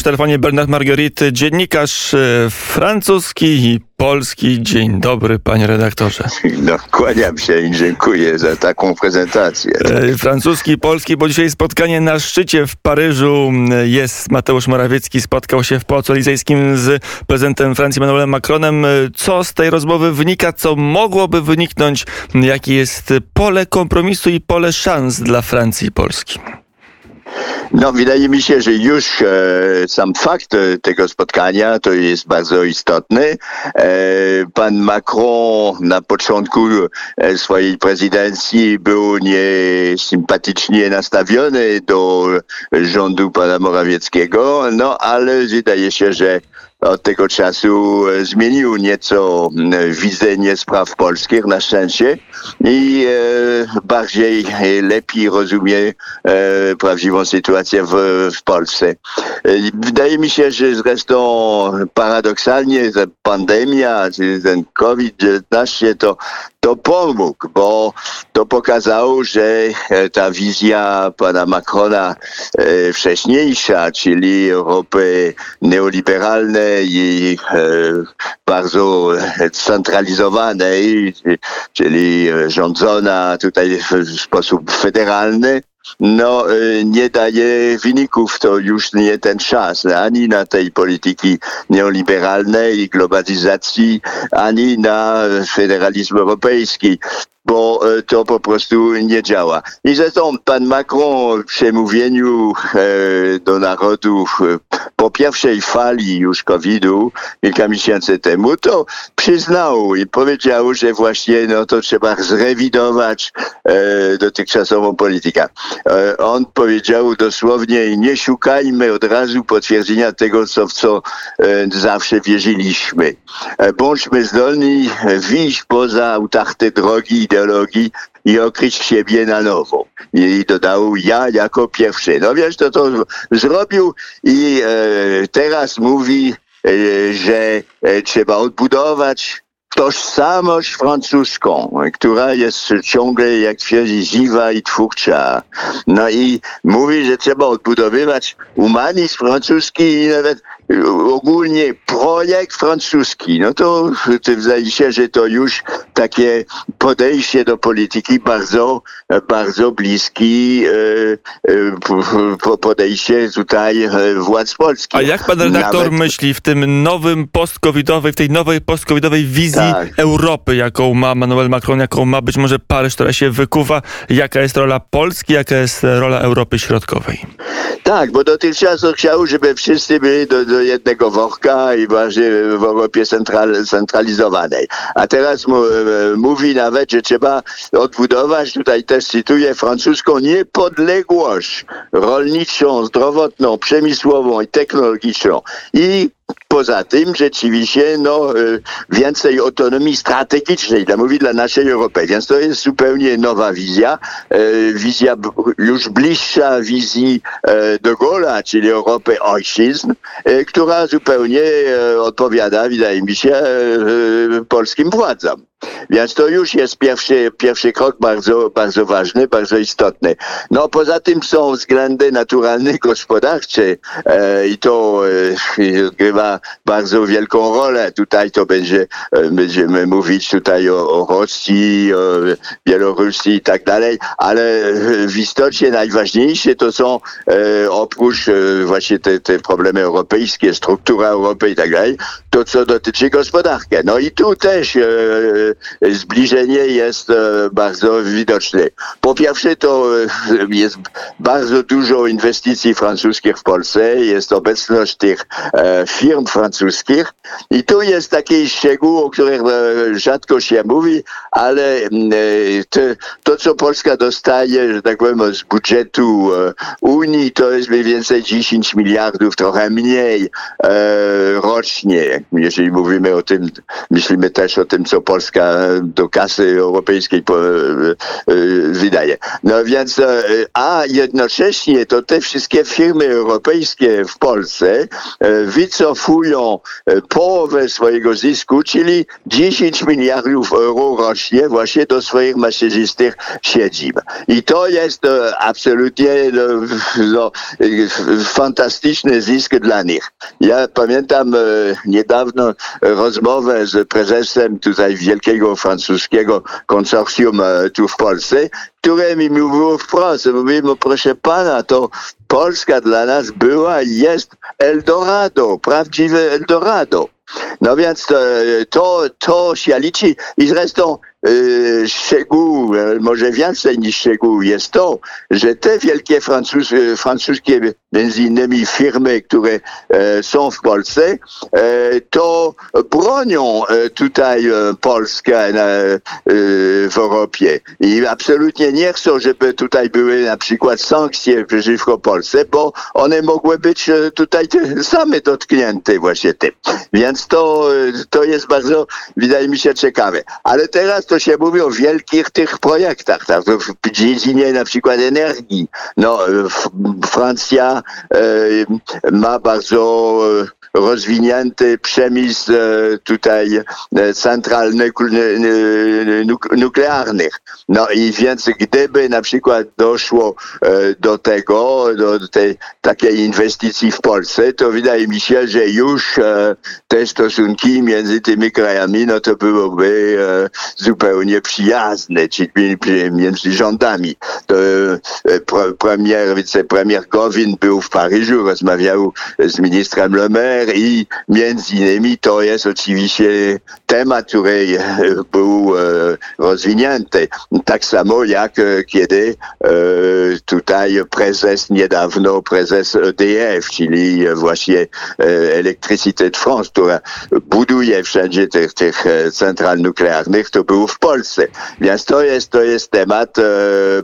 W telefonie Bernard Marguerite, dziennikarz e, francuski i polski. Dzień dobry, panie redaktorze. No, kłaniam się i dziękuję za taką prezentację. E, francuski, polski, bo dzisiaj spotkanie na szczycie w Paryżu jest. Mateusz Morawiecki spotkał się w Pałacu Elizejskim z prezydentem Francji Emmanuelem Macronem. E, co z tej rozmowy wynika? Co mogłoby wyniknąć? Jakie jest pole kompromisu i pole szans dla Francji i Polski? No, wydaje mi się, że już e, sam fakt e, tego spotkania to jest bardzo istotny. E, pan Macron na początku e, swojej prezydencji był niesympatycznie nastawiony do rządu pana Morawieckiego, no ale wydaje się, że od tego czasu e, zmienił nieco widzenie spraw polskich na szczęście i e, bardziej, e, lepiej rozumie prawdziwą sytuację w, w Polsce. Wydaje mi się, że zresztą paradoksalnie ta pandemia, ten COVID-19 to to pomógł, bo to pokazało, że ta wizja pana Macrona wcześniejsza, czyli Europy neoliberalnej, i e, bardzo centralizowanej, czyli rządzona tutaj w sposób federalny, no, e, nie daje wyników. To już nie ten czas ani na tej polityki neoliberalnej, globalizacji, ani na federalizm europejski bo e, to po prostu nie działa. I zresztą pan Macron w przemówieniu do narodu po pierwszej fali już COVID-u kilka miesięcy temu, to przyznał i powiedział, że właśnie no, to trzeba zrewidować e, dotychczasową politykę. E, on powiedział dosłownie nie szukajmy od razu potwierdzenia tego, co, w co e, zawsze wierzyliśmy. E, bądźmy zdolni wyjść poza utarte drogi ideologii i okryć siebie na nowo. I dodał ja jako pierwszy. No wiesz, to to zrobił i e, teraz mówi, e, że e, trzeba odbudować tożsamość francuską, która jest ciągle, jak twierdzi, żywa i twórcza. No i mówi, że trzeba odbudowywać humanizm francuski i nawet ogólnie projekt francuski, no to, wydaje się, że to już takie podejście do polityki bardzo, bardzo bliski e, podejście tutaj e, władz polskich. A jak pan redaktor Nawet... myśli w tym nowym post-covidowej, w tej nowej post-covidowej wizji tak. Europy, jaką ma Emmanuel Macron, jaką ma być może Paryż, która się wykuwa, jaka jest rola Polski, jaka jest rola Europy Środkowej? Tak, bo dotychczas chciał, żeby wszyscy byli do, do jednego worka i właśnie w Europie central, centralizowanej. A teraz e, mówi nawet, że trzeba odbudować, tutaj też cytuję, francuską niepodległość rolniczą, zdrowotną, przemysłową i technologiczną. I Poza tym rzeczywiście no, e, więcej autonomii strategicznej, dla mówi dla naszej Europy. Więc to jest zupełnie nowa wizja, e, wizja już bliższa wizji e, de Gaulle'a, czyli Europy ojczyzn, która zupełnie odpowiada, wydaje mi się, polskim władzom. Więc to już jest pierwszy, pierwszy krok bardzo, bardzo ważny, bardzo istotny. No poza tym są względy naturalne, gospodarcze e, i to e, odgrywa bardzo wielką rolę. Tutaj to będzie, e, będziemy mówić tutaj o, o Rosji, o Białorusi i tak dalej, ale w istocie najważniejsze to są e, oprócz e, właśnie te, te problemy europejskie, struktura Europy i tak dalej, to co dotyczy gospodarki. No i tu też e, zbliżenie jest e, bardzo widoczne. Po pierwsze to e, jest bardzo dużo inwestycji francuskich w Polsce, jest obecność tych e, firm francuskich i tu jest taki szczegół, o którym rzadko się mówi, ale to, to co Polska dostaje, że tak powiem, z budżetu Unii, to jest mniej więcej 10 miliardów, trochę mniej rocznie. Jeżeli mówimy o tym, myślimy też o tym, co Polska do kasy europejskiej e, e, wydaje. No więc, e, a jednocześnie to te wszystkie firmy europejskie w Polsce wycofują zyskają połowę swojego zysku, czyli 10 miliardów euro rocznie właśnie do swoich macierzystych siedzib. I to jest absolutnie no, no, fantastyczny zysk dla nich. Ja pamiętam niedawno rozmowę z prezesem tutaj wielkiego francuskiego konsorcjum tu w Polsce, które mi mówiło wprost, mówimy, proszę pana, to Polska dla nas była i jest Eldorado, prawdziwe Eldorado. No więc to, to, to się liczy i zresztą szczegół, może więcej niż szczegół jest to, że te wielkie francus, francuskie między innymi firmy, które e, są w Polsce, e, to bronią e, tutaj e, Polskę na, e, w Europie i absolutnie nie chcą, żeby tutaj były na przykład sankcje przeciwko Polsce, bo one mogły być e, tutaj same dotknięte właśnie tym. Więc to, to jest bardzo, wydaje mi się, ciekawe. Ale teraz to się mówi o wielkich tych projektach, tak, w dziedzinie na przykład energii. No, Francja e, ma bardzo rozwinięty przemysł tutaj central nuklearnych. No i więc gdyby na przykład doszło do tego, do tej takiej inwestycji w Polsce, to wydaje mi się, że już te stosunki między tymi krajami, no to byłoby zupełnie przyjazne, czyli między rządami. To premier, wicepremier Gowin był w Paryżu, rozmawiał z ministrem Le Maire i między innymi to jest oczywiście temat, który był rozwinięty. Tak samo jak kiedy tutaj prezes niedawno, prezes EDF, czyli właśnie Electricité de France, która buduje wszędzie tych, tych central nuklearnych, to był w Polsce. Więc to jest, to jest temat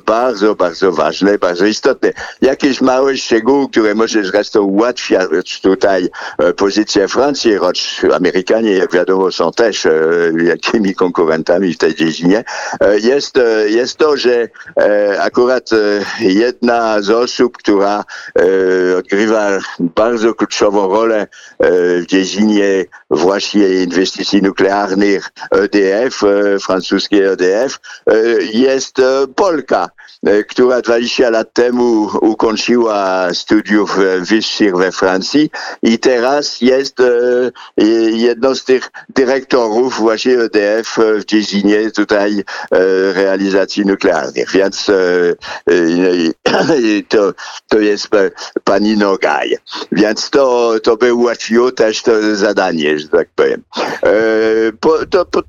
bardzo, bardzo ważny, bardzo istotny. Jakieś małe szczegóły, które może zresztą ułatwiać tutaj pozycję Francji, choć Amerykanie, jak wiadomo, są też jakimi konkurentami w tej dziedzinie, jest, jest to, że akurat jedna z osób, która odgrywa bardzo kluczową rolę w dziedzinie właśnie inwestycji nuklearnych EDF, francuskiej EDF, jest Polka, która 20 lat temu ukończyła studiów wyższych we Francji i teraz jest jedną z tych dyrektorów właśnie EDF w dziedzinie tutaj realizacji nuklearnych. Więc to, to jest pani Nogaj. Więc to, to by ułatwiło też to zadanie, że tak powiem. Po, to, po,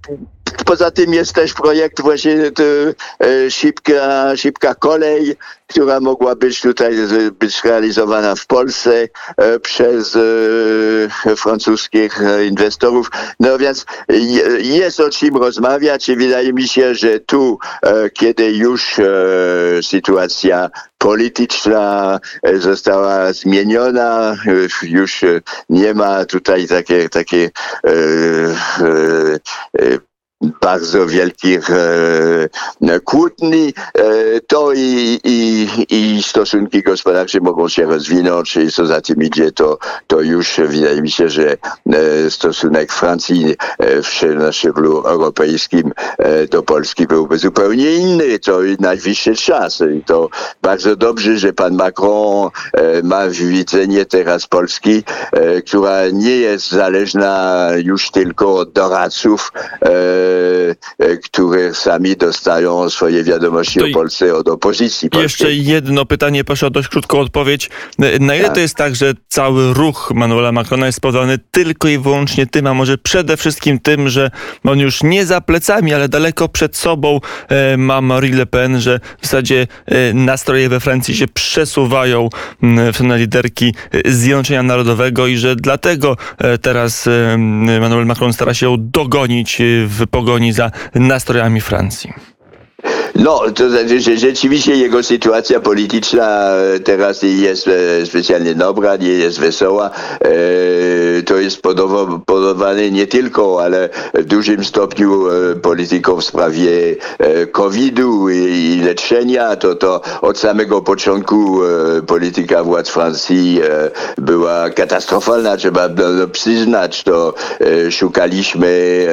Poza tym jest też projekt właśnie to, e, szybka, szybka kolej, która mogła być tutaj być realizowana w Polsce e, przez e, francuskich inwestorów. No więc jest o czym rozmawiać i wydaje mi się, że tu, kiedy już sytuacja polityczna została zmieniona, już nie ma tutaj takie, takie bardzo wielkich e, kłótni, e, to i, i, i stosunki gospodarcze mogą się rozwinąć i co za tym idzie, to, to już wydaje mi się, że e, stosunek Francji e, na szczeblu europejskim e, do Polski byłby zupełnie inny. To najwyższy czas. I to bardzo dobrze, że pan Macron e, ma widzenie teraz Polski, e, która nie jest zależna już tylko od doradców, e, które sami dostają swoje wiadomości to o Polsce od opozycji. Polskiej. Jeszcze jedno pytanie, proszę o dość krótką odpowiedź. Na ile tak. to jest tak, że cały ruch Manuela Macrona jest spowodowany tylko i wyłącznie tym, a może przede wszystkim tym, że on już nie za plecami, ale daleko przed sobą e, ma Marie Le Pen, że w zasadzie e, nastroje we Francji się przesuwają w stronę liderki Zjednoczenia Narodowego i że dlatego teraz Manuel Macron stara się ją dogonić w pogoni za nastrojami Francji. No, to znaczy, że rzeczywiście jego sytuacja polityczna e, teraz nie jest e, specjalnie dobra, nie jest wesoła. E, To jest podoba- podawane nie tylko, ale w dużym stopniu polityką w sprawie COVID-u i leczenia. To, to od samego początku polityka władz Francji była katastrofalna, trzeba no, no, przyznać. To szukaliśmy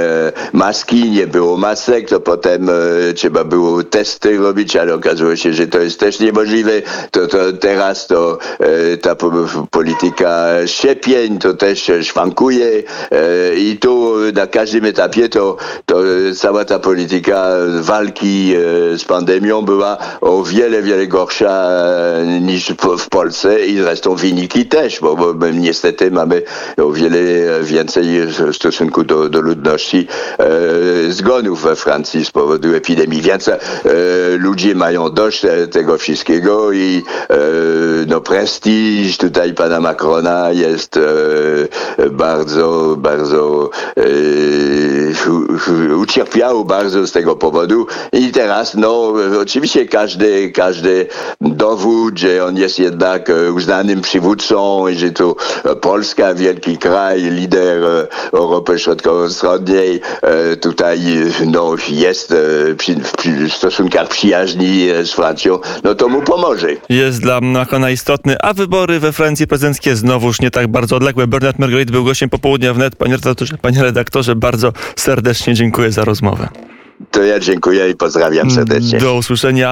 maski, nie było masek, to potem trzeba było testy robić, ale okazało się, że to jest też niemożliwe. To, to teraz to e, ta po, polityka szczepień to też szwankuje e, i tu na każdym etapie to, to cała ta polityka walki e, z pandemią była o wiele, wiele gorsza niż w, Polsce i zresztą wyniki też, bo, bo niestety mamy o wiele więcej w stosunku do, do ludności zgonów we Francji z powodu epidemii, więc e, ludzie mają dość tego wszystkiego i e, no prestiż. Tutaj pana Macrona jest e, bardzo, bardzo ucierpiał bardzo z tego powodu. I teraz no oczywiście każdy, każdy dowód, że on jest jednak uznanym przywódcą i że to Polska, wielki kraj, lider Europy Środkowo-Wschodniej tutaj no, jest w stosunkach przyjaźni e, z Francją, no to mu pomoże. Jest dla Macrona istotny, a wybory we Francji prezydenckie znowuż nie tak bardzo odległe. Bernard Marguerite był gościem popołudnia wnet. Panie redaktorze, panie redaktorze, bardzo serdecznie dziękuję za rozmowę. To ja dziękuję i pozdrawiam serdecznie. Do usłyszenia.